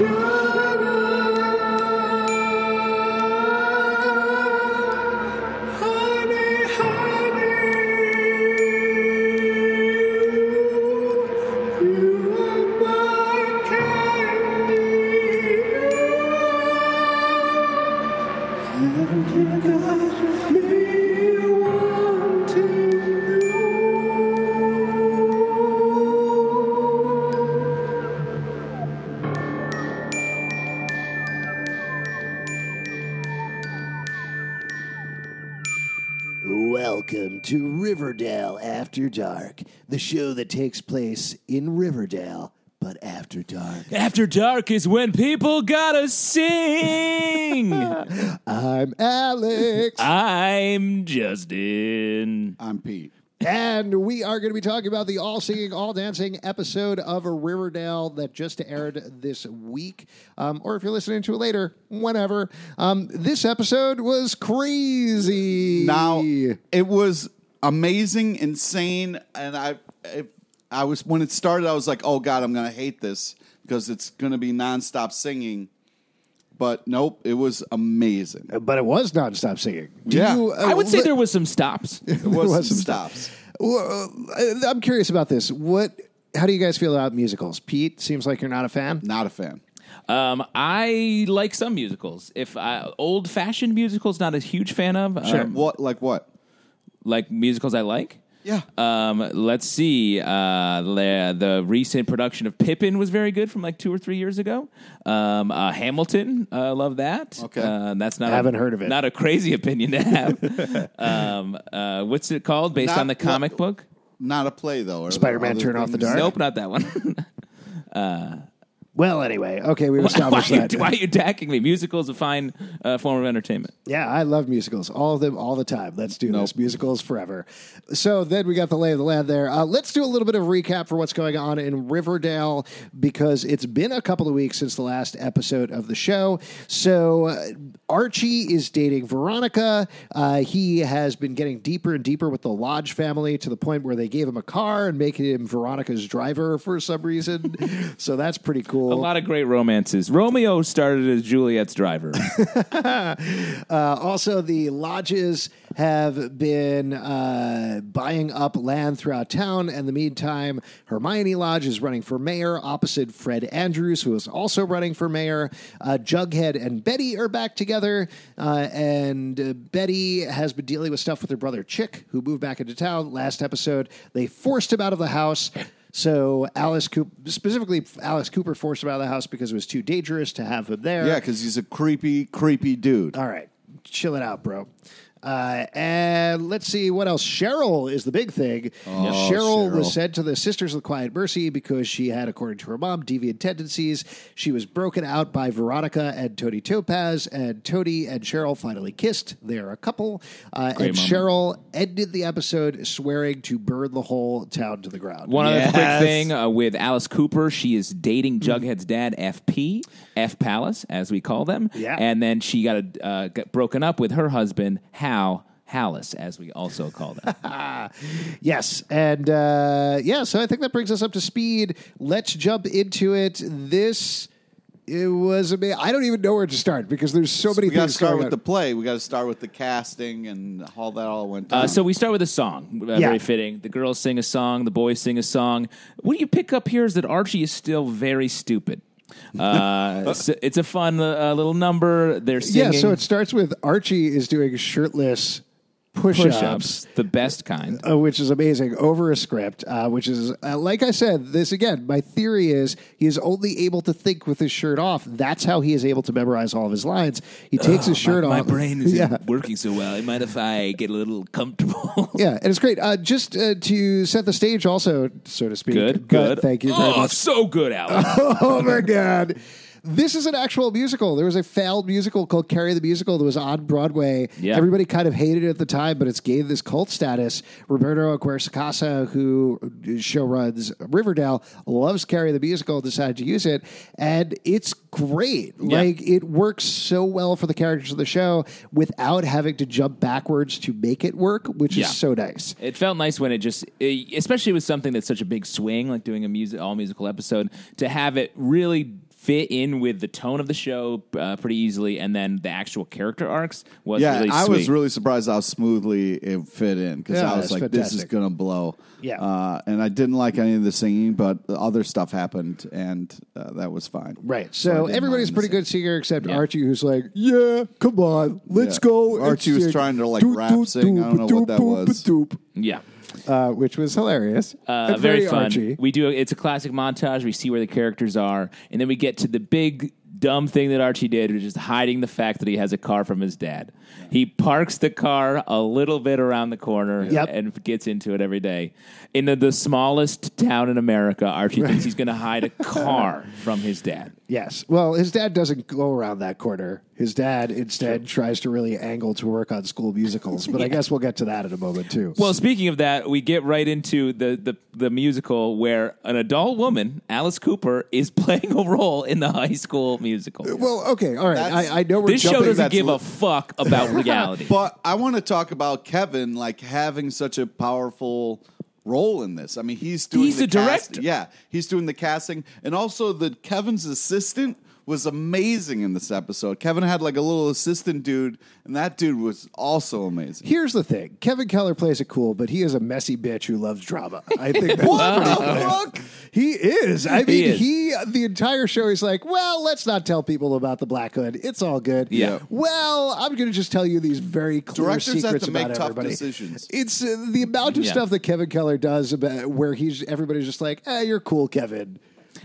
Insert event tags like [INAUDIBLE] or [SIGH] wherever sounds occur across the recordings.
Welcome After Dark, the show that takes place in Riverdale, but after dark. After dark is when people gotta sing. [LAUGHS] I'm Alex, I'm Justin. I'm Pete. and we are going to be talking about the all singing, all dancing episode of Riverdale that just aired this week. Um, or if you're listening to it later, whenever. Um, this episode was crazy. Now it was amazing, insane, and I, I, I was when it started, I was like, "Oh God, I'm gonna hate this because it's gonna be nonstop singing." But nope, it was amazing. but it was nonstop singing. Do Yeah. you, uh, I would say li- there was some stops. [LAUGHS] It was, was some some stops. Well, uh, I'm curious about this. What? How do you guys feel about musicals? Pete seems like you're not a fan. Not a fan. Um, I like some musicals. If I, old fashioned musicals, not a huge fan of. Um, what? Like what? Like musicals I like. Yeah. Um, let's see. Uh, the, the recent production of Pippin was very good from like two or three years ago. Um, uh, Hamilton, uh, love that. Okay. uh, that's not. I a- haven't heard of it. Not a crazy opinion to have. [LAUGHS] um, uh, what's it called? Based Not- on the comic book? Not a play though. Spider-Man other Turn Off the? Dark? Nope, not that one. [LAUGHS] Well, anyway, okay, we've why, established [LAUGHS] are you, that. why are you attacking me? Musicals are a fine uh, form of entertainment. Yeah, I love musicals, all of them, all the time. Let's do this. Musicals forever. So then we got the lay of the land there. Uh, let's do a little bit of recap for what's going on in Riverdale because it's been a couple of weeks since the last episode of the show. So uh, Archie is dating Veronica. Uh, he has been getting deeper and deeper with the Lodge family to the point where they gave him a car and making him Veronica's driver for some reason. [LAUGHS] so that's pretty cool. A lot of great romances. Romeo started as Juliet's driver. [LAUGHS] Uh, also, the lodges have been uh, buying up land throughout town. In the meantime, Hermione Lodge is running for mayor opposite Fred Andrews, who is also running for mayor. Uh, Jughead and Betty are back together, uh, and uh, Betty has been dealing with stuff with her brother Chick, who moved back into town. Last episode, they forced him out of the house. So Alice Cooper, specifically Alice Cooper, forced him out of the house because it was too dangerous to have him there. Yeah, because he's a creepy, creepy dude. All right, chill it out, bro. Uh, and let's see what else. Cheryl is the big thing. Cheryl, Cheryl. was sent to the Sisters of the Quiet Mercy because she had, according to her mom, deviant tendencies. She was broken out by Veronica and Toni Topaz, and Toni and Cheryl finally kissed. They're a couple. Uh, and moment. Cheryl ended the episode swearing to burn the whole town to the ground. One other quick thing uh, with Alice Cooper, she is dating Jughead's dad, FP, F Palace, as we call them. Yeah. And then she got, a, uh, got broken up with her husband, Hal Hallis, as we also call them. [LAUGHS] Yes, and uh, yeah, so I think that brings us up to speed. Let's jump into it. This it was amazing. I don't even know where to start because there's so many We got to things start with on. the play. We got to start with the casting and all that all went down. Uh, so we start with a song, uh, Yeah. very fitting. The girls sing a song, the boys sing a song. What do you pick up here is that Archie is still very stupid. Uh, so it's a fun uh, little number. They're singing. yeah, so it starts with Archie is doing shirtless push-ups. push-ups, the best kind. uh, which is amazing over a script, uh, which is uh, like I said. This again, my theory is he is only able to think with his shirt off. That's how he is able to memorize all of his lines. He takes his shirt Oh, my, off. My brain isn't yeah. working so well. It might if I get a little comfortable? [LAUGHS] Yeah, and it's great. Uh, just uh, to set the stage, also, so to speak. Good, good. Thank you very oh, much. so good, Alex. [LAUGHS] oh my god. This is an actual musical. There was a failed musical called Carrie the Musical that was on Broadway. Yeah. Everybody kind of hated it at the time, but it's gained this cult status. Roberto Aguirre-Sacasa, who show runs Riverdale, loves Carrie the Musical, decided to use it, and it's great. Like it works so well for the characters of the show without having to jump backwards to make it work, which Yeah. is so nice. It felt nice when it just, especially with something that's such a big swing, like doing a music all musical episode, to have it really fit in with the tone of the show uh, pretty easily, and then the actual character arcs was yeah, really I was really surprised how smoothly it fit in because Yeah, I was that's like, "This is gonna blow." Yeah. uh, and I didn't like any of the singing, but the other stuff happened, and uh, that was fine. Right. I So everybody's pretty good singer except Yeah. Archie, who's like, yeah, come on, let's Yeah. go. and Archie was sing. trying to, like, Doop, rap doop, sing. I don't know what that doop, was. doop, yeah. Uh, which was hilarious. Uh, And very fun. Archie. We do. It's a classic montage. We see where the characters are, and then we get to the big dumb thing that Archie did, which is hiding the fact that he has a car from his dad. He parks the car a little bit around the corner Yep. and gets into it every day. In the, the smallest town in America, Archie thinks he's going to hide a car [LAUGHS] from his dad. Yes. Well, his dad doesn't go around that corner. His dad instead tries to really angle to work on school musicals. But I [LAUGHS] guess we'll get to that in a moment too. Well, speaking of that, we get right into the, the, the musical where an adult woman, Alice Cooper, is [LAUGHS] playing a role in the high school musical. Uh, well, okay, all right. That's- I, I know we're This show jumping. doesn't that's give li- a fuck about [LAUGHS] reality. But I want to talk about Kevin like having such a powerful role in this. I mean, he's doing He's the director. Yeah, he's doing the casting, and also the Kevin's assistant was amazing in this episode. Kevin had like a little assistant dude, and that dude was also amazing. Here's the thing: Kevin Keller plays it cool, but he is a messy bitch who loves drama. I think that's [LAUGHS] What pretty the fuck? He is. I He mean, is. he the entire show. He's like, well, let's not tell people about the Black Hood. It's all good. Yeah. Well, I'm going to just tell you these very clear Directors have secrets to about make tough everybody. decisions. It's uh, the amount of Yeah. stuff that Kevin Keller does about where he's everybody's just like, eh, you're cool, Kevin.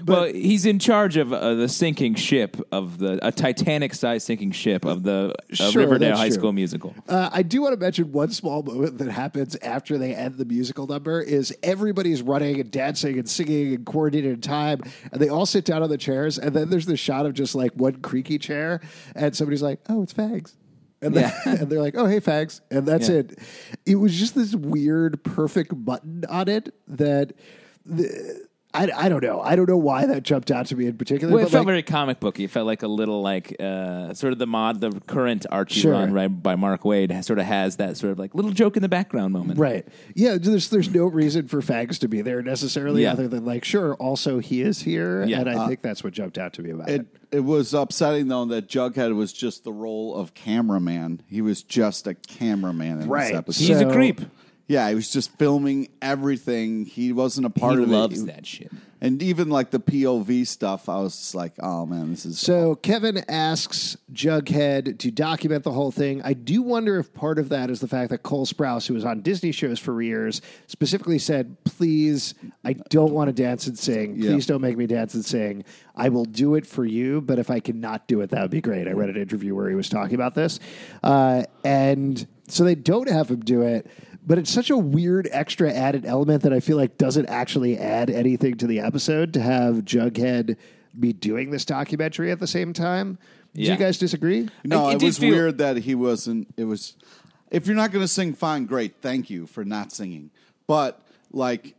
Well, he's in charge of uh, the sinking ship of the a Titanic-sized sinking ship of the uh, Sure, Riverdale that's High true. School Musical. Uh, I do want to mention one small moment that happens after they end the musical number is everybody's running and dancing and singing and coordinated in time, and they all sit down on the chairs, and then there's this shot of just like one creaky chair, and somebody's like, "Oh, it's Fangs." And, then, [LAUGHS] and they're like, "Oh, hey, Fangs," and that's Yeah. it. It was just this weird, perfect button on it that the, I, I don't know. I don't know why that jumped out to me in particular. Well, it but felt like, very comic booky. It felt like a little like uh, sort of the mod, the current Archie Sure. run right by Mark Waid sort of has that sort of like little joke in the background moment. Right. Yeah, there's there's no reason for Fangs to be there necessarily Yeah. other than like sure, also he is here Yeah. and I Uh, think that's what jumped out to me about it. It it was upsetting though that Jughead was just the role of cameraman. He was just a cameraman in Right. this episode. He's So- a creep. Yeah, he was just filming everything. He wasn't a part of it. He of loves it. that shit. And even like the POV stuff, I was just like, oh man, this is So Kevin asks Jughead to document the whole thing. I do wonder if part of that is the fact that Cole Sprouse, who was on Disney shows for years, specifically said, "Please, I don't want to dance and sing. Yeah. Please don't make me dance and sing. I will do it for you, but if I cannot do it, that would be great." I read an interview where he was talking about this, uh, and so they don't have him do it. But it's such a weird extra added element that I feel like doesn't actually add anything to the episode to have Jughead be doing this documentary at the same time. Do you guys disagree? No, It- it it, was feel- weird that he wasn't. It was. If you're not going to sing, fine, great, thank you for not singing. But like,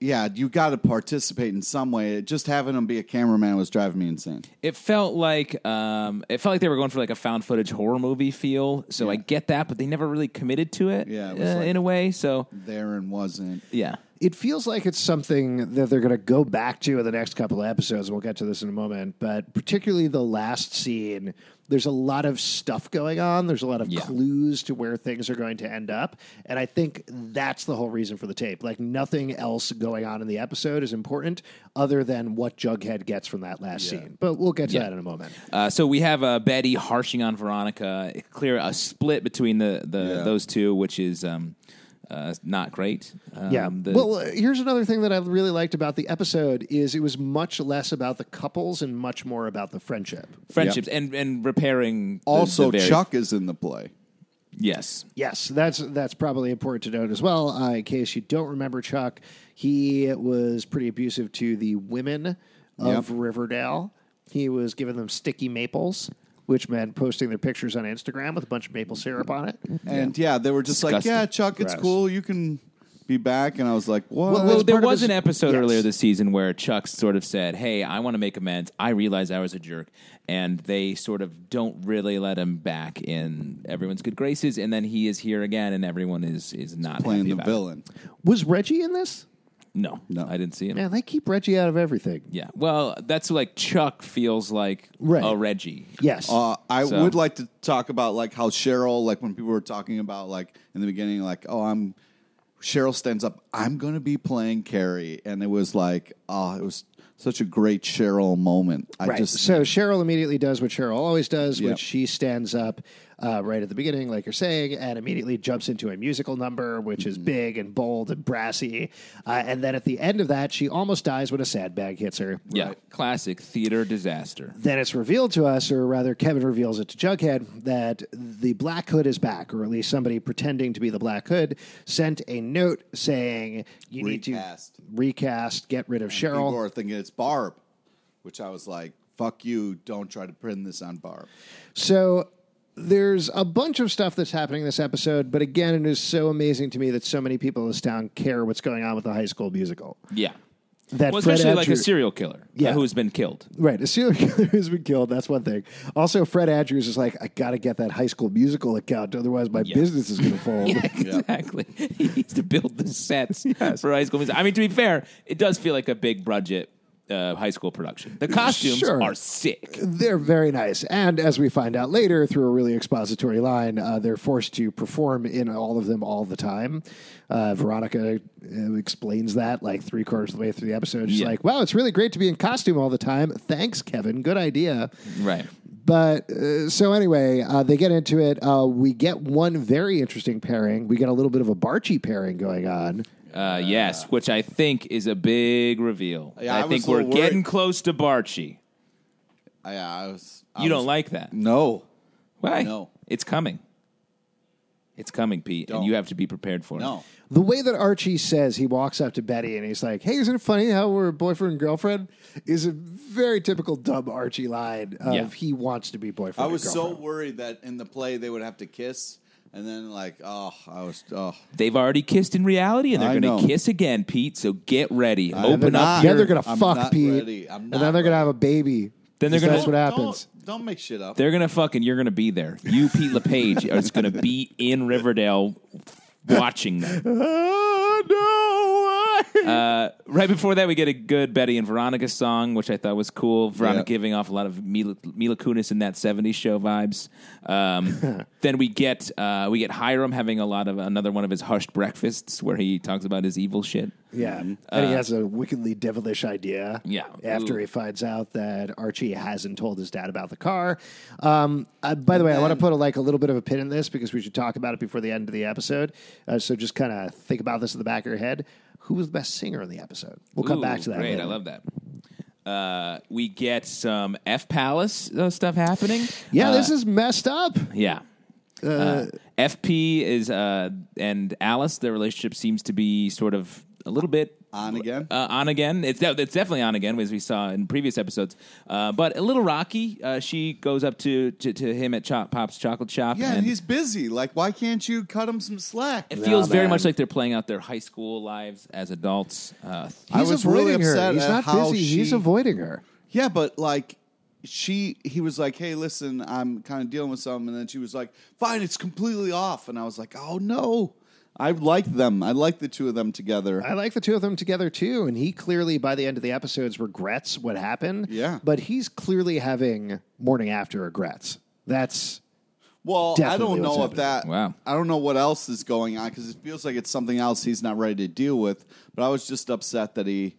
yeah, you got to participate in some way. Just having him be a cameraman was driving me insane. It felt like um, it felt like they were going for like a found footage horror movie feel. So I get that, but they never really committed to it. Yeah, it uh, like- in a way. So there and wasn't. yeah, It feels like it's something that they're going to go back to in the next couple of episodes. We'll get to this in a moment, but particularly the last scene, there's a lot of stuff going on. There's a lot of Yeah. clues to where things are going to end up, and I think that's the whole reason for the tape. Like nothing else going on in the episode is important other than what Jughead gets from that last scene. But we'll get to Yeah. that in a moment. Uh, so we have uh, Betty harshing on Veronica. Clear a split between the, the Yeah. those two, which is um, uh, not great. Um, Yeah. the- well, here's another thing that I really liked about the episode is it was much less about the couples and much more about the friendship. friendships and and repairing. the- Also, the very- Chuck is in the play. Yes. Yes, that's that's probably important to note as well. Uh, in case you don't remember Chuck, he was pretty abusive to the women of Yep. Riverdale. He was giving them sticky maples, which meant posting their pictures on Instagram with a bunch of maple syrup on it. And yeah, they were just like, yeah, Chuck, it's Gross. cool. You can be back. And I was like, what? Well, it's there was an episode yes. earlier this season where Chuck sort of said, "Hey, I want to make amends. I realize I was a jerk," and they sort of don't really let him back in everyone's good graces. And then he is here again, and everyone is is not playing happy the about it. villain. Was Reggie in this? No, No. I didn't see him. Man, they keep Reggie out of everything. Yeah, well, that's like Chuck feels like Right. a Reggie. Yes. Uh, I So- would like to talk about like how Cheryl, like when people were talking about like in the beginning, like oh, I'm Cheryl stands up. I'm going to be playing Carrie, and it was like oh, it was such a great Cheryl moment. I right. just so Cheryl immediately does what Cheryl always does, Yep. which she stands up uh, right at the beginning, like you're saying, and immediately jumps into a musical number, which is big and bold and brassy. Uh, and then at the end of that, she almost dies when a sandbag hits her. Yeah, classic theater disaster. Then it's revealed to us, or rather, Kevin reveals it to Jughead, that the Black Hood is back, or at least somebody pretending to be the Black Hood sent a note saying, You Recast. need to recast, get rid of Cheryl. people Cheryl. are thinking it's Barb, which I was like, fuck you, don't try to pin this on Barb. So there's a bunch of stuff that's happening this episode, but again, it is so amazing to me that so many people in this town care what's going on with the high school musical. Yeah. That Well, Fred especially like a serial killer Yeah. uh, who's been killed. Right, a serial [LAUGHS] killer who's been killed. That's one thing. Also, Fred Andrews is like, I got to get that High School Musical account, otherwise my Yeah. business is going to fold. exactly. [LAUGHS] he needs to build the sets [LAUGHS] for high school music. I mean, to be fair, it does feel like a big budget uh, high school production. The costumes Sure. are sick. They're very nice, and as we find out later through a really expository line, uh, they're forced to perform in all of them all the time. Uh, Veronica uh, explains that like three quarters of the way through the episode. She's Yeah. like, "Wow, it's really great to be in costume all the time. Thanks, Kevin. Good idea." Right. But uh, so anyway, uh, they get into it. Uh, we get one very interesting pairing. We get a little bit of a Barchi pairing going on. Uh, yes, which I think is a big reveal. Yeah, I, I was think a we're little getting close to Barchi. I, I was. I You don't like that. No, Why? No. It's coming. It's coming, Pete, and Don't. you have to be prepared for it. no. The way that Archie says he walks up to Betty and he's like, "Hey, isn't it funny how we're boyfriend and girlfriend?" is a very typical dumb Archie line of Yeah. he wants to be boyfriend. I and was so girlfriend. worried that in the play they would have to kiss, and then like, oh, I was, oh, They've already kissed in reality, and they're I going know. to kiss again, Pete. So get ready. I'm Open not. up Then your. they're gonna I'm fuck not Pete, ready. I'm and then they're gonna have a baby. Then they're gonna- That's what Don't- happens. Don't, don't make shit up. They're gonna fucking. You're gonna be there. You, Pete LePage, is gonna be in Riverdale, watching them. [LAUGHS] No! why? Uh, right before that, we get a good Betty and Veronica song, which I thought was cool. Veronica Yeah. giving off a lot of Mila, Mila Kunis in that '70s show vibes. Um, [LAUGHS] then we get uh, we get Hiram having a lot of another one of his hushed breakfasts where he talks about his evil shit. Yeah, and he has a wickedly devilish idea. Uh, Yeah. after Ooh. he finds out that Archie hasn't told his dad about the car. Um, uh, by the way, I want to put a, like a little bit of a pin in this because we should talk about it before the end of the episode. Uh, so just kind of think about this in the back of your head. Who was the best singer in the episode? We'll come Ooh, back to that. Great, later. I love that. Uh, we get some F Palace uh, stuff happening. Yeah, Uh, this is messed up. Yeah. Uh, FP is uh, and Alice. Their relationship seems to be sort of a little bit On again? Uh, on again. It's de- it's definitely on again, as we saw in previous episodes. Uh, but a little rocky. Uh, she goes up to, to to him at Chop Pop's chocolate shop. yeah, and and he's busy. Like, why can't you cut him some slack? it feels very man. much like they're playing out their high school lives as adults. Uh, I He's was really avoiding her. upset He's at not how busy. He's avoiding her. Yeah, but like she he was like, "Hey, listen, I'm kind of dealing with something." And then she was like, "Fine, it's completely off." And I was like, "Oh no." I like them. I like the two of them together. I like the two of them together too, and he clearly by the end of the episodes regrets what happened. Yeah. but he's clearly having morning after regrets. That's Well, I don't know if that. Wow. I don't know what else is going on because it feels like it's something else he's not ready to deal with. But I was just upset that he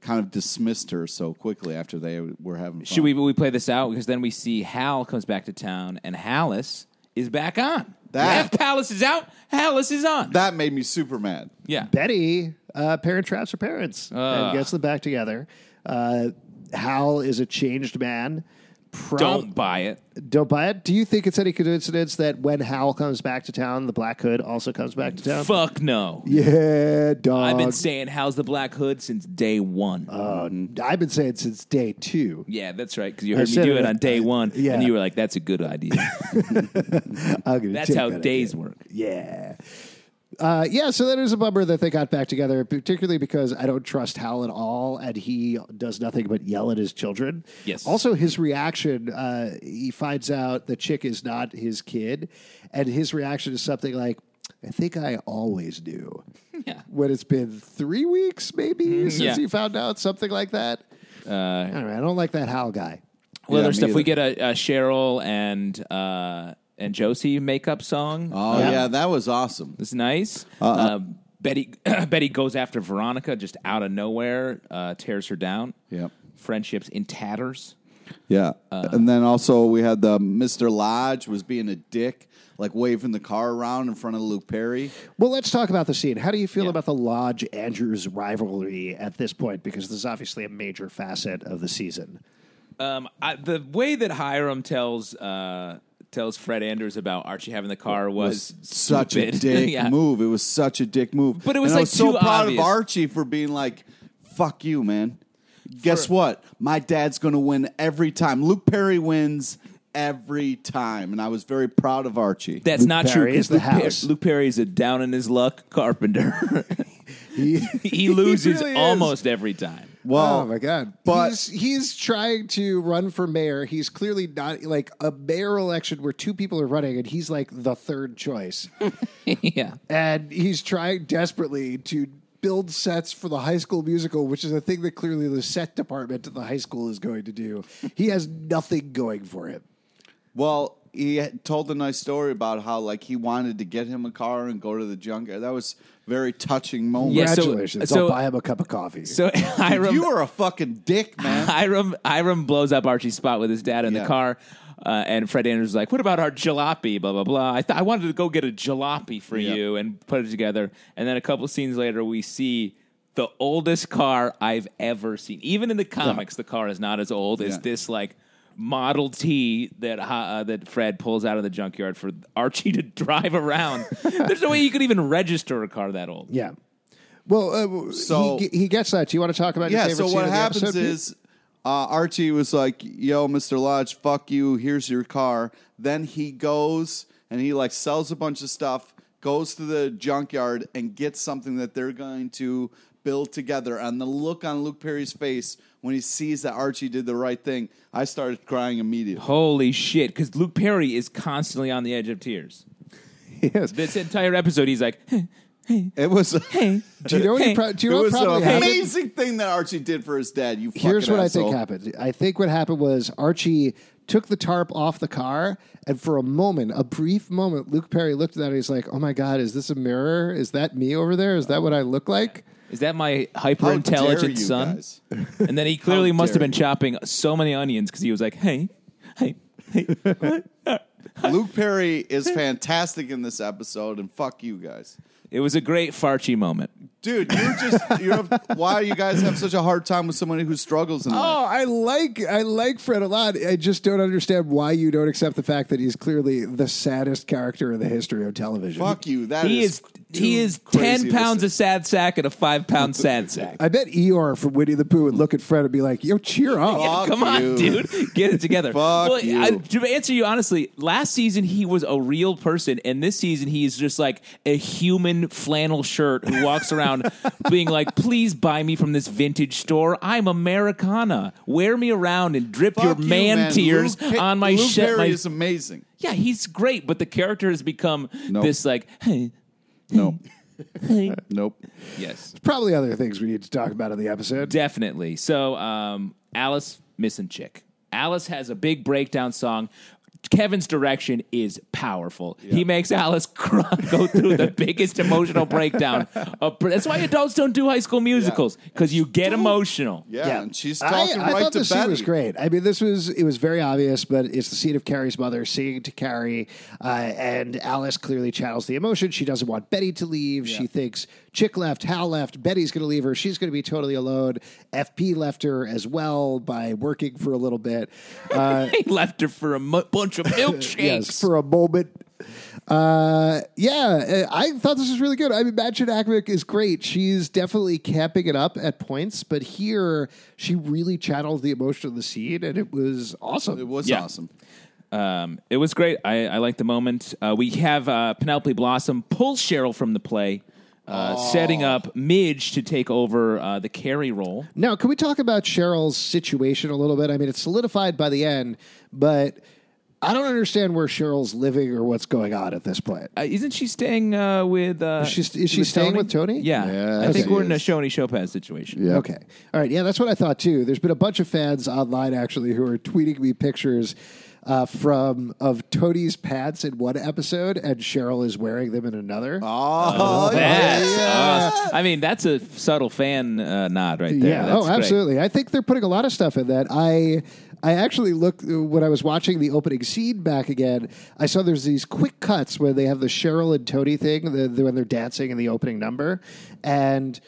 kind of dismissed her so quickly after they were having fun. Should we we play this out because then we see Hal comes back to town and Hallis is back on. That- F Palace is out. Hallis is on. That made me super mad. yeah. Betty. Uh, parent traps her parents and gets them back together. Uh, Hal is a changed man. Don't buy it. don't buy it. Do you think it's any coincidence that when Hal comes back to town, the Black Hood also comes back to town? Fuck no. Yeah, dog. I've been saying how's the Black Hood since day one. Uh, I've been saying since day two. yeah, that's right. Because you heard me said do it, it on day one, yeah. and you were like, "That's a good idea." [LAUGHS] I'm gonna That's take how that days idea. work. Yeah. Uh, yeah, so that is a bummer that they got back together, particularly because I don't trust Hal at all, and he does nothing but yell at his children. Yes. Also, his reaction, uh, he finds out the chick is not his kid, and his reaction is something like, I think I always do. [LAUGHS] Yeah. When it's been three weeks, maybe, since yeah. you found out something like that. Uh, I don't know. I don't like that Hal guy. well, Yeah, other me stuff. We get a, a Cheryl and uh, and Josie makeup song. Oh Yeah. yeah. that was awesome. It's nice. Uh-uh. Um, Betty [CLEARS THROAT] Betty goes after Veronica just out of nowhere, uh, tears her down. Yep. Friendships in tatters. Yeah, Uh, and then also we had the Mister Lodge was being a dick, like waving the car around in front of Luke Perry. Well, let's talk about the scene. How do you feel Yeah. about the Lodge Andrews rivalry at this point? Because this is obviously a major facet of the season. Um, I, the way that Hiram tells uh, tells Fred Andrews about Archie having the car was, was such a [LAUGHS] dick Yeah. move. It was such a dick move. But it was, And I like, was so proud obvious. of Archie for being like, "Fuck you, man." Guess what? My dad's going to win every time. Luke Perry wins every time, and I was very proud of Archie. That's Luke not Perry true. is 'cause the Luke, Per- house. Luke Perry is a down in his luck carpenter. [LAUGHS] [LAUGHS] He, he loses really almost every time. Well, oh my god! but- he's he's trying to run for mayor. He's clearly not like a mayor election where two people are running, and he's like the third choice. [LAUGHS] yeah. and he's trying desperately to build sets for the high school musical, which is a thing that clearly the set department at the high school is going to do. He has nothing going for him. Well, he told a nice story about how like he wanted to get him a car and go to the junkyard. That was a very touching moment. Yeah, so- Congratulations! so- I'll buy him a cup of coffee. So [LAUGHS] Hiram, you are a fucking dick, man. [LAUGHS] Hiram, Hiram blows up Archie's spot with his dad in Yeah. the car. Uh, and Fred Andrews is like, "What about our jalopy?" Blah blah blah. I th- I wanted to go get a jalopy for Yeah. you and put it together. And then a couple scenes later, we see the oldest car I've ever seen. Even in the comics, the car is not as old as Yeah. this like Model T that uh, that Fred pulls out of the junkyard for Archie to [LAUGHS] drive around. There's no way you could even register a car that old. yeah. Well, uh, So- he, he gets that. Do you want to talk about? yeah. Your favorite So scene what of the happens episode, is uh, Archie was like, "Yo, Mister Lodge, fuck you. Here's your car." Then he goes and he like sells a bunch of stuff, goes to the junkyard and gets something that they're going to build together. And the look on Luke Perry's face when he sees that Archie did the right thing, I started crying immediately. Holy shit! Because Luke Perry is constantly on the edge of tears. Yes. This entire episode, he's like, It was. "Hey, [LAUGHS] Do you know what? Hey. he pro- do you It know what was probably an happened? amazing thing that Archie did for his dad. You Here's fucking what asshole. I think happened. I think what happened was Archie took the tarp off the car, and for a moment, a brief moment, Luke Perry looked at that and he's like, "Oh my god, is this a mirror? Is that me over there? Is that what I look like?" Is that my hyper intelligent son?" guys? [LAUGHS] And then he clearly How must have dare been chopping so many onions because he was like, "Hey, hey, hey." [LAUGHS] Luke Perry is fantastic in this episode, and fuck you guys. It was a great Farchi moment. Dude, you're just you have why you guys have such a hard time with somebody who struggles in life? Oh, I like I like Fred a lot. I just don't understand why you don't accept the fact that he's clearly the saddest character in the history of television. Fuck you. That He is too he is ten pounds of sad sack and a five pound [LAUGHS] sad sack. I bet Eeyore from Winnie the Pooh would look at Fred and be like, "Yo, cheer up." [LAUGHS] Fuck Come on, you. dude, get it together. [LAUGHS] Fuck well, you. I, to answer you honestly, last season he was a real person, and this season he is just like a human flannel shirt who walks around being like, "Please buy me from this vintage store. I'm Americana. Wear me around and drip Fuck your you, man, tears Luke, on my Luke shit." Perry my- is amazing. yeah, he's great, but the character has become Nope. this like, hey, Nope. [LAUGHS] Nope. yes, Probably other things we need to talk about in the episode. Definitely. So, um, Alice missing chick. Alice has a big breakdown song. Kevin's direction is powerful. He makes Alice cry, go through the [LAUGHS] biggest emotional breakdown. Of, that's why adults don't do high school musicals because you get emotional. Yeah, and she's I, talking I right thought to the scene Betty. was great. I mean, this was it was very obvious, but it's the scene of Carrie's mother singing to Carrie, uh, and Alice clearly channels the emotion. She doesn't want Betty to leave. She thinks Chick left, Hal left, Betty's going to leave her. She's going to be totally alone. FP left her as well by working for a little bit. Uh, [LAUGHS] He left her for a mu- bunch of milkshakes. [LAUGHS] yes, for a moment. Uh, yeah, uh, I thought this was really good. I mean, Mädchen Amick is great. She's definitely camping it up at points, but here she really channeled the emotion of the scene, and it was awesome. It was Yeah. awesome. Um, it was great. I, I like the moment. Uh, we have uh, Penelope Blossom pull Cheryl from the play, uh, setting up Midge to take over uh, the Carrie role. Now, can we talk about Cheryl's situation a little bit? I mean, it's solidified by the end, but I don't understand where Cheryl's living or what's going on at this point. Uh, isn't she staying uh, with? Uh, Is she- is she staying with Toni? Yeah, I think she we're in a is. Shoni Chopaz situation. Yeah. Okay. All right. Yeah, that's what I thought too. There's been a bunch of fans online actually who are tweeting me pictures uh, from of Toni's pants in one episode and Cheryl is wearing them in another. Oh, That's yeah. awesome. I mean, that's a subtle fan uh, nod right there. Yeah. That's oh, great. absolutely. I think they're putting a lot of stuff in that. I I actually looked when I was watching the opening scene back again. I saw there's these quick cuts where they have the Cheryl and Toni thing the, the, when they're dancing in the opening number, and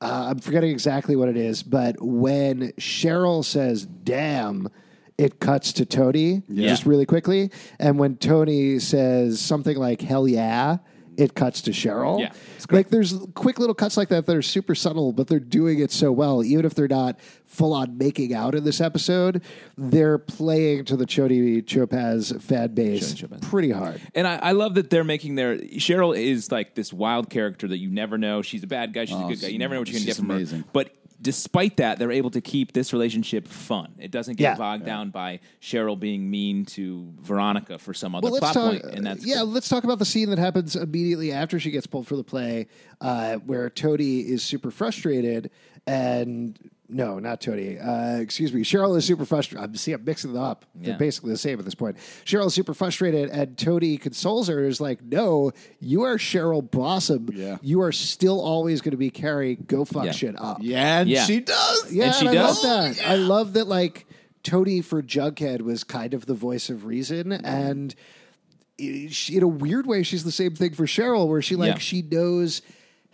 uh, I'm forgetting exactly what it is. But when Cheryl says "damn." It cuts to Toni just really quickly, and when Toni says something like "hell yeah," it cuts to Cheryl. Yeah. Like there's quick little cuts like that that are super subtle, but they're doing it so well. Even if they're not full on making out in this episode, they're playing to the Chody Chopaz fan base Chody pretty hard. And I, I love that they're making their Cheryl is like this wild character that you never know. She's a bad guy. She's a Oh, good guy. You never know what you're going to get from amazing. her. But despite that, they're able to keep this relationship fun. It doesn't get Yeah. bogged down by Cheryl being mean to Veronica for some other Well, plot talk. point, and that's yeah, cool. let's talk about the scene that happens immediately after she gets pulled for the play, uh, where Toady is super frustrated, and no, not Toady. Uh, excuse me, Cheryl is super frustrated. I'm see, I'm mixing them up. They're Yeah. basically the same at this point. Cheryl is super frustrated, and Toady consoles her. Is like, no, you are Cheryl Blossom. Yeah. you are still always going to be Carrie. Go fuck Yeah. shit up. Yeah, and Yeah. she does. Yeah, And she and I does. love that. I love that. Like Toady for Jughead was kind of the voice of reason, and she, in a weird way, she's the same thing for Cheryl, where she like Yeah. she knows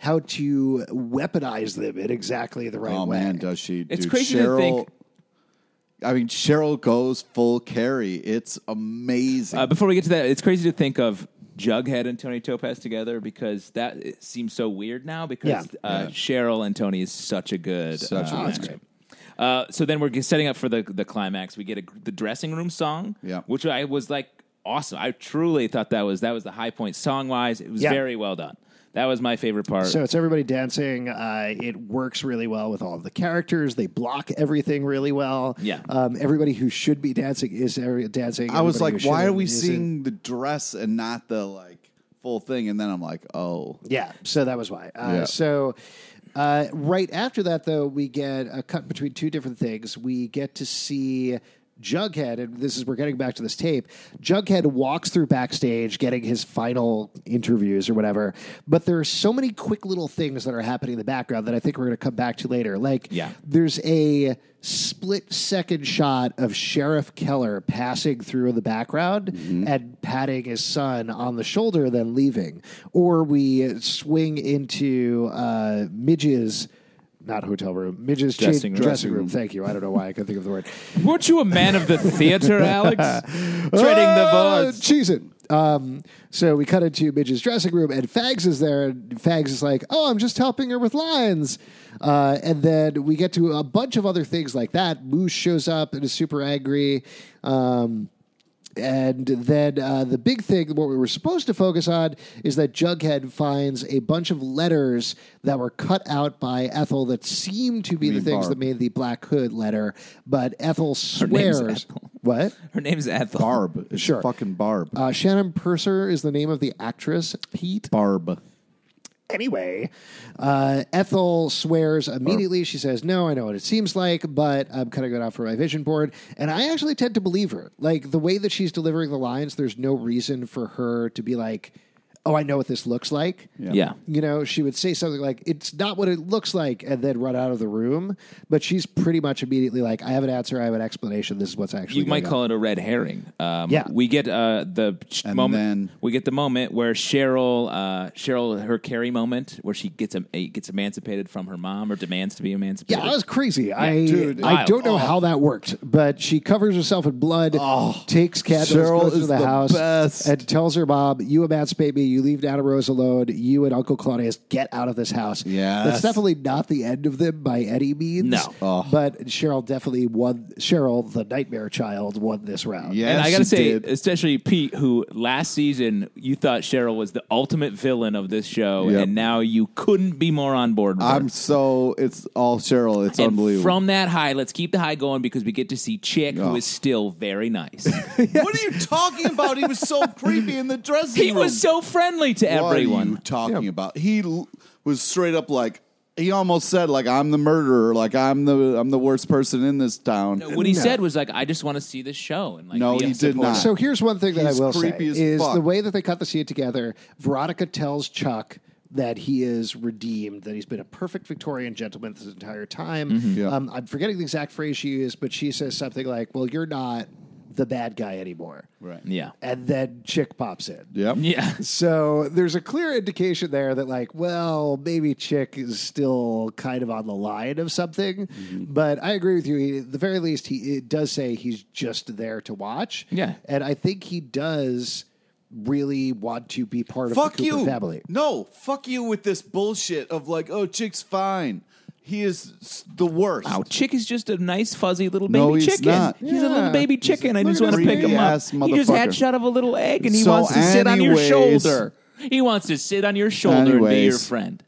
how to weaponize them in exactly the right Oh way. man, does she? It's Dude, crazy to Cheryl, think- I mean, Cheryl goes full Carrie. It's amazing. Uh, before we get to that, it's crazy to think of Jughead and Toni Topaz together because that it seems so weird now because Yeah. uh, Cheryl and Toni is such a good. Such a uh, good. Uh, so then we're setting up for the the climax. We get a, the dressing room song, Yeah. which I was like awesome. I truly thought that was that was the high point song wise. It was Yeah. very well done. That was my favorite part. So it's everybody dancing. Uh, it works really well with all of the characters. They block everything really well. Yeah. Um, everybody who should be dancing is every- dancing. I was like, why are we isn't. seeing the dress and not the like full thing? And then I'm like, oh, Yeah, so that was why. Uh, Yeah. So uh, right after that, though, we get a cut between two different things. We get to see Jughead, and this is we're getting back to this tape. Jughead walks through backstage, getting his final interviews or whatever. But there are so many quick little things that are happening in the background that I think we're going to come back to later. Like, Yeah. there's a split second shot of Sheriff Keller passing through the background and patting his son on the shoulder, then leaving. Or we swing into uh, Midge's. Not hotel room, Midge's cha- Dressing room. dressing room. Thank you. I don't know why I couldn't think of the word. [LAUGHS] weren't you a man of the theater, Alex? [LAUGHS] Treading the boards. Cheese it. Um, so we cut into Midge's dressing room, and Fangs is there. And Fangs is like, "Oh, I'm just helping her with lines." Uh, and then we get to a bunch of other things like that. Moose shows up and is super angry. Um, and then uh, the big thing, what we were supposed to focus on, is that Jughead finds a bunch of letters that were cut out by Ethel that seem to be the things Barb. that made the Black Hood letter. But Ethel name's swears. Ethel. What? Her name's Ethel. Barb. It's Sure. fucking Barb. Uh, Shannon Purser is the name of the actress. Pete. Barb. Anyway, uh, Ethel swears immediately. She says, No, I know what it seems like, but I'm cutting it off for my vision board. And I actually tend to believe her. Like the way that she's delivering the lines, there's no reason for her to be like, Oh, I know what this looks like. Yeah. You know, she would say something like, It's not what it looks like, and then run out of the room. But she's pretty much immediately like, I have an answer, I have an explanation. This is what's actually You might going call it a red herring. Um, Yeah. we get uh, the And moment. then- we get the moment where Cheryl, uh, Cheryl, her Carrie moment, where she gets em- gets emancipated from her mom or demands to be emancipated. Yeah, that was crazy. I dude. I Wild. don't know how that worked, but she covers herself in blood, takes candles, Cheryl goes to the, the house, best. and tells her mom, "You emancipate me, you leave Nana Rose alone. You and Uncle Claudius get out of this house. Yeah, That's definitely not the end of them by any means. No. Oh. But Cheryl definitely won. Cheryl, the nightmare child, won this round. Yeah, and I gotta say, did. especially Pete, who last season you thought Cheryl was the ultimate villain of this show, Yep. and now you couldn't be more on board. With I'm her. so it's all Cheryl. It's And unbelievable. from that high, let's keep the high going because we get to see Chick, who Oh. is still very nice. [LAUGHS] What are you talking about? He was so creepy in the dressing he room. was so friendly to What are you everyone. talking about? He l- was straight up like he almost said like I'm the murderer, like I'm the I'm the worst person in this town. What he No. said was like, "I just want to see this show." And like, No, be a he did supporter. not. So here's one thing that He's I will say creepy as is fuck. the way that they cut the scene together. Veronica tells Chuck that he is redeemed, that he's been a perfect Victorian gentleman this entire time. Mm-hmm. Yeah. Um, I'm forgetting the exact phrase she used, but she says something like, "Well, you're not the bad guy anymore." Right. Yeah, And then Chick pops in. Yep. yeah. So there's a clear indication there that, like, well, maybe Chick is still kind of on the line of something. Mm-hmm. But I agree with you. He, at the very least, he it does say he's just there to watch. Yeah. and I think he does really want to be part Fuck of the Cooper you. family. No, fuck you with this bullshit of like, oh, chick's fine. He is the worst. Wow, Chick is just a nice fuzzy little baby No, he's chicken. not. He's a little Yeah. baby chicken. I look just at want to this pick him up. creepy-ass He just motherfucker. hatched out of a little egg, and he So wants to sit on your anyways- shoulder. He wants to sit on your shoulder and be your Anyways. friend.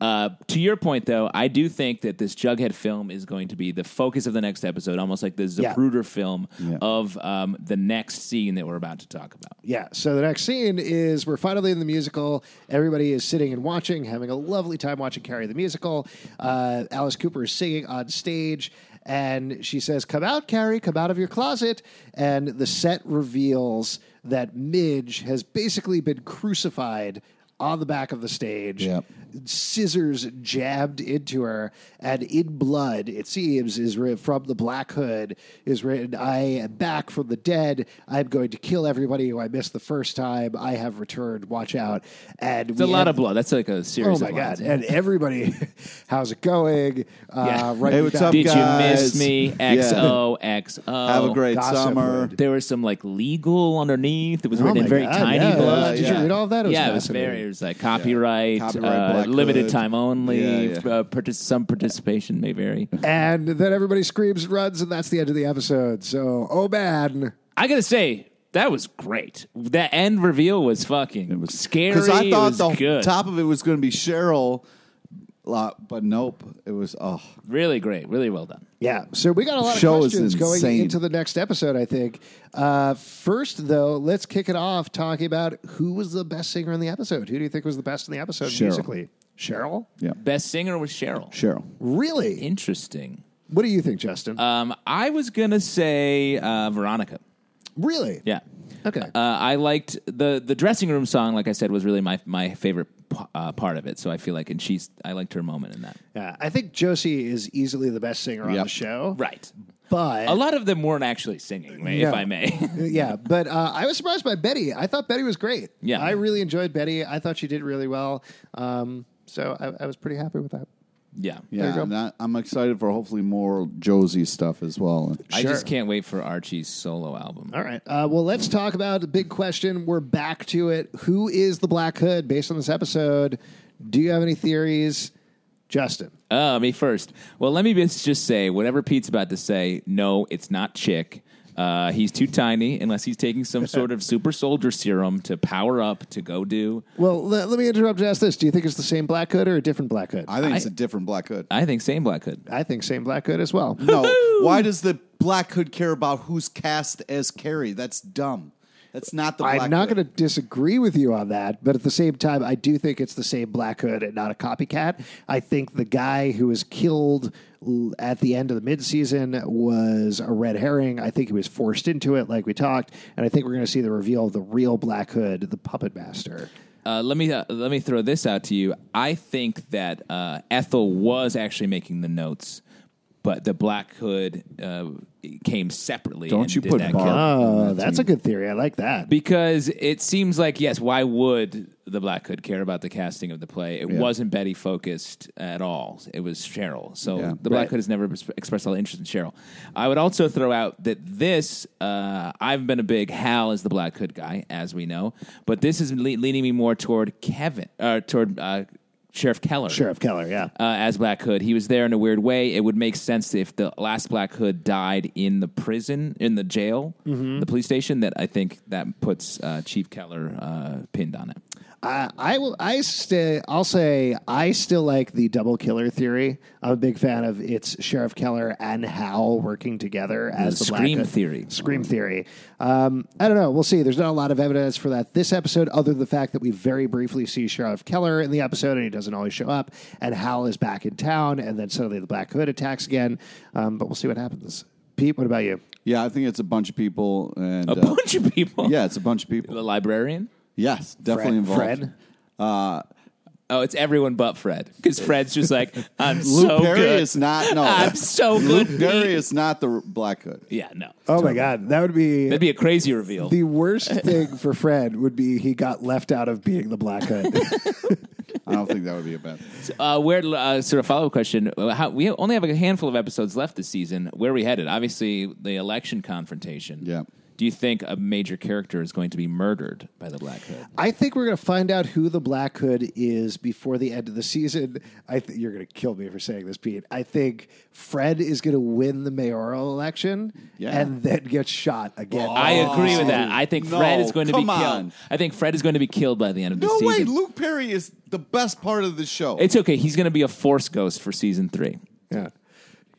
Uh, to your point, though, I do think that this Jughead film is going to be the focus of the next episode, almost like the Yeah. Zapruder film Yeah. of um, the next scene that we're about to talk about. Yeah. So the next scene is we're finally in the musical. Everybody is sitting and watching, having a lovely time watching Carrie the musical. Uh, Alice Cooper is singing on stage, and she says, "Come out, Carrie! Come out of your closet!" And the set reveals that Midge has basically been crucified on the back of the stage. Yep. Scissors jabbed into her, and in blood, it seems, is written from the Black Hood is written, "I am back from the dead. I'm going to kill everybody who I missed the first time. I have returned. Watch out!" And It's a lot of blood. That's like a series Oh series. my of god! lines. And everybody, [LAUGHS] how's it going? Uh, Yeah. right Hey, what's back- up, Did you miss guys. me? Yeah. XO, XO. Have a great Gossip summer. Hood. There was some like legal underneath. It was Oh written my in very God, tiny yeah. blood. Did yeah. you read all of that? It was yeah, it was fascinating. very. It was like copyright, Copyright uh, Black limited Hood. time only. Yeah, yeah. Uh, partic- some participation may vary. And then everybody screams and runs, and that's the end of the episode. So, oh man. I gotta say that was great. That end reveal was fucking it was scary. Because I thought the good. top of it was going to be Cheryl, uh, but nope. It was oh. really great, really well done. Yeah, so we got a lot of Show is questions going insane. into the next episode, I think. Uh, first, though, let's kick it off talking about who was the best singer in the episode. Who do you think was the best in the episode Cheryl. musically? Cheryl? Yeah. Best singer was Cheryl. Cheryl. Really? Interesting. What do you think, Justin? Um, I was gonna say uh, Veronica. really? Yeah. Okay. Uh, I liked the the dressing room song. Like I said, was really my my favorite p- uh, part of it. So I feel like, and she's I liked her moment in that. yeah, I think Josie is easily the best singer on Yep. the show. Right. But A lot of them weren't actually singing, may- No. if I may. [LAUGHS] yeah, but uh, I was surprised by Betty. I thought Betty was great. Yeah. I really enjoyed Betty. I thought she did really well. Um, so I, I was pretty happy with that. Yeah. Yeah, go. and I, I'm excited for hopefully more Josie stuff as well. I Sure. just can't wait for Archie's solo album. All right. Uh, well, let's talk about the big question. We're back to it. Who is the Black Hood based on this episode? Do you have any theories? Justin. Uh, me first. Well, let me just just say whatever Pete's about to say. No, it's not Chick. Uh, he's too tiny unless he's taking some [LAUGHS] sort of super soldier serum to power up to go do. Well, let, let me interrupt and ask this. Do you think it's the same Black Hood or a different Black Hood? I think it's a different Black Hood. I think same Black Hood. I think same Black Hood as well. No, why does the Black Hood care about who's cast as Carrie? That's dumb. That's not the. Black I'm not Hood. going to disagree with you on that, but at the same time, I do think it's the same Black Hood and not a copycat. I think the guy who was killed l- at the end of the midseason was a red herring. I think he was forced into it, like we talked, and I think we're going to see the reveal of the real Black Hood, the puppet master. Uh, let me uh, let me throw this out to you. I think that uh, Ethel was actually making the notes, but the Black Hood uh, came separately. Don't and you did put that Barb- kill. Oh, that that's a good theory. I like that. because it seems like yes. Why would the Black Hood care about the casting of the play. It wasn't Betty focused at all. It was Cheryl. So Yeah. the Black Right. Hood has never expressed all interest in Cheryl. I would also throw out that this, uh, I've been a big Hal as the Black Hood guy, as we know, but this is le- leaning me more toward Kevin, uh, toward uh, Sheriff Keller. Sheriff Keller, yeah. uh, as Black Hood. He was there in a weird way. It would make sense if the last Black Hood died in the prison, in the jail, Mm-hmm. the police station. That I think that puts uh, Chief Keller uh, pinned on it. I, I will. I stay. I'll say I still like the double killer theory. I'm a big fan of it's Sheriff Keller and Hal working together as the, The Scream Hood- theory. Scream theory. Um, I don't know. We'll see. There's not a lot of evidence for that this episode, other than the fact that we very briefly see Sheriff Keller in the episode, and he doesn't always show up. And Hal is back in town, and then suddenly the Black Hood attacks again. Um, but we'll see what happens. Pete, what about you? Yeah, I think it's a bunch of people, and A uh, bunch of people. yeah, it's a bunch of people. The librarian. Yes, definitely Fred, involved. Fred? Oh, it's everyone but Fred because Fred's just like [LAUGHS] I'm Luke so Perry good. is not. No, I'm so good. Luke Perry is not the Black Hood. Yeah, no. Oh my God, that would be That'd be a crazy reveal. The worst thing for Fred would be he got left out of being the Black Hood. [LAUGHS] I don't think that would be a bad. thing. Uh, where uh, sort of follow up question? uh, How, we only have a handful of episodes left this season. Where are we headed? Obviously, the election confrontation. Yeah. Do you think a major character is going to be murdered by the Black Hood? I think we're going to find out who the Black Hood is before the end of the season. I th- you're going to kill me for saying this, Pete. I think Fred is going to win the mayoral election Yeah. and then get shot again. Oh, I agree with that. I think no, Fred is going to be killed. on. I think Fred is going to be killed by the end of the season. No way, season. Luke Perry is the best part of the show. It's okay. He's going to be a Force ghost for season three. yeah.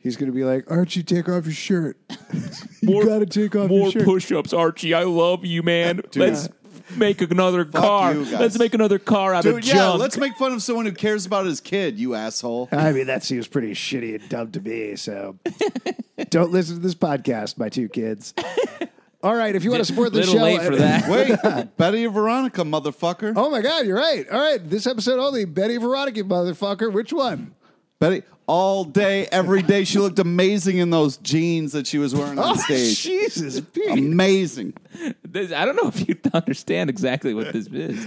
He's going to be like, Archie, take off your shirt. [LAUGHS] you got to take off your shirt. More push-ups, Archie. I love you, man. [LAUGHS] Let's make another car. you guys. Let's make another car out Dude, of yeah, junk. let's make fun of someone who cares about his kid, you asshole. I mean, that seems pretty shitty and dumb to me. So [LAUGHS] don't listen to this podcast, my two kids. All right, if you want to support the little show, late for that. Wait, Betty and Veronica, motherfucker. Oh my God, you're right. All right, this episode only Betty Veronica, motherfucker. Which one? Betty, all day, every day, she looked amazing in those jeans that she was wearing on Oh, stage. Jesus, Pete. Amazing. This- I don't know if you understand exactly what this is.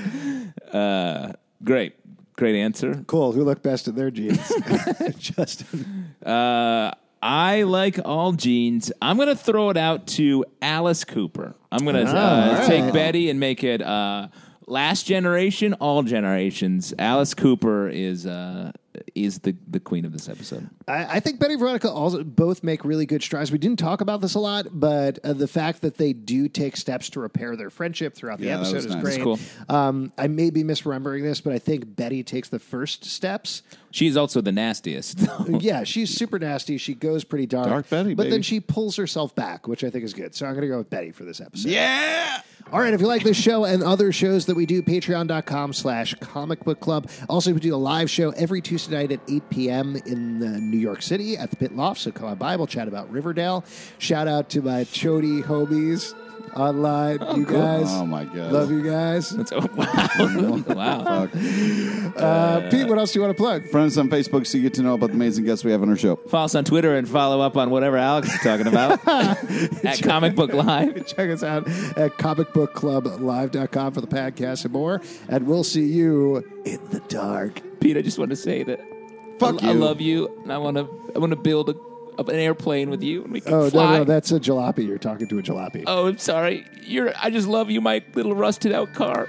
Uh, great, great answer. Cool. Who looked best in their jeans? [LAUGHS] [LAUGHS] Justin. Uh, I like all jeans. I'm going to throw it out to Alice Cooper. I'm going to uh, all right. take Betty and make it uh, last generation, all generations. Alice Cooper is uh, is the the queen of this episode. I, I think Betty and Veronica also both make really good strides. We didn't talk about this a lot, but uh, the fact that they do take steps to repair their friendship throughout the Yeah, that episode was is nice. great. That's cool. Um, I may be misremembering this, but I think Betty takes the first steps. She's also the nastiest. [LAUGHS] yeah, she's super nasty. She goes pretty dark. Dark Betty, But baby. then she pulls herself back, which I think is good. So I'm going to go with Betty for this episode. Yeah. All right, if you like this show and other shows that we do, patreon.com slash comic book club. Also, we do a live show every Tuesday night at 8 p.m. in uh, New York City at the Pit Loft. So come on by, we'll chat about Riverdale. Shout out to my Chody homies online. you guys. Oh, my God. Love you guys. That's- oh, wow, [LAUGHS] wow. Fuck. Uh, Pete, what else do you want to plug? Friends on Facebook so you get to know about the amazing guests we have on our show. Follow us on Twitter and follow up on whatever Alex is talking about [LAUGHS] at Comic Book Live. [LAUGHS] Check us out at comicbookclublive.com for the podcast and more. And we'll see you in the dark. Pete, I just want to say that Fuck I, I love you, and I want to I want to build a, an airplane with you, and we can Oh, fly. no, no, that's a jalopy. You're talking to a jalopy. oh, I'm sorry. You're. I just love you, my little rusted out car.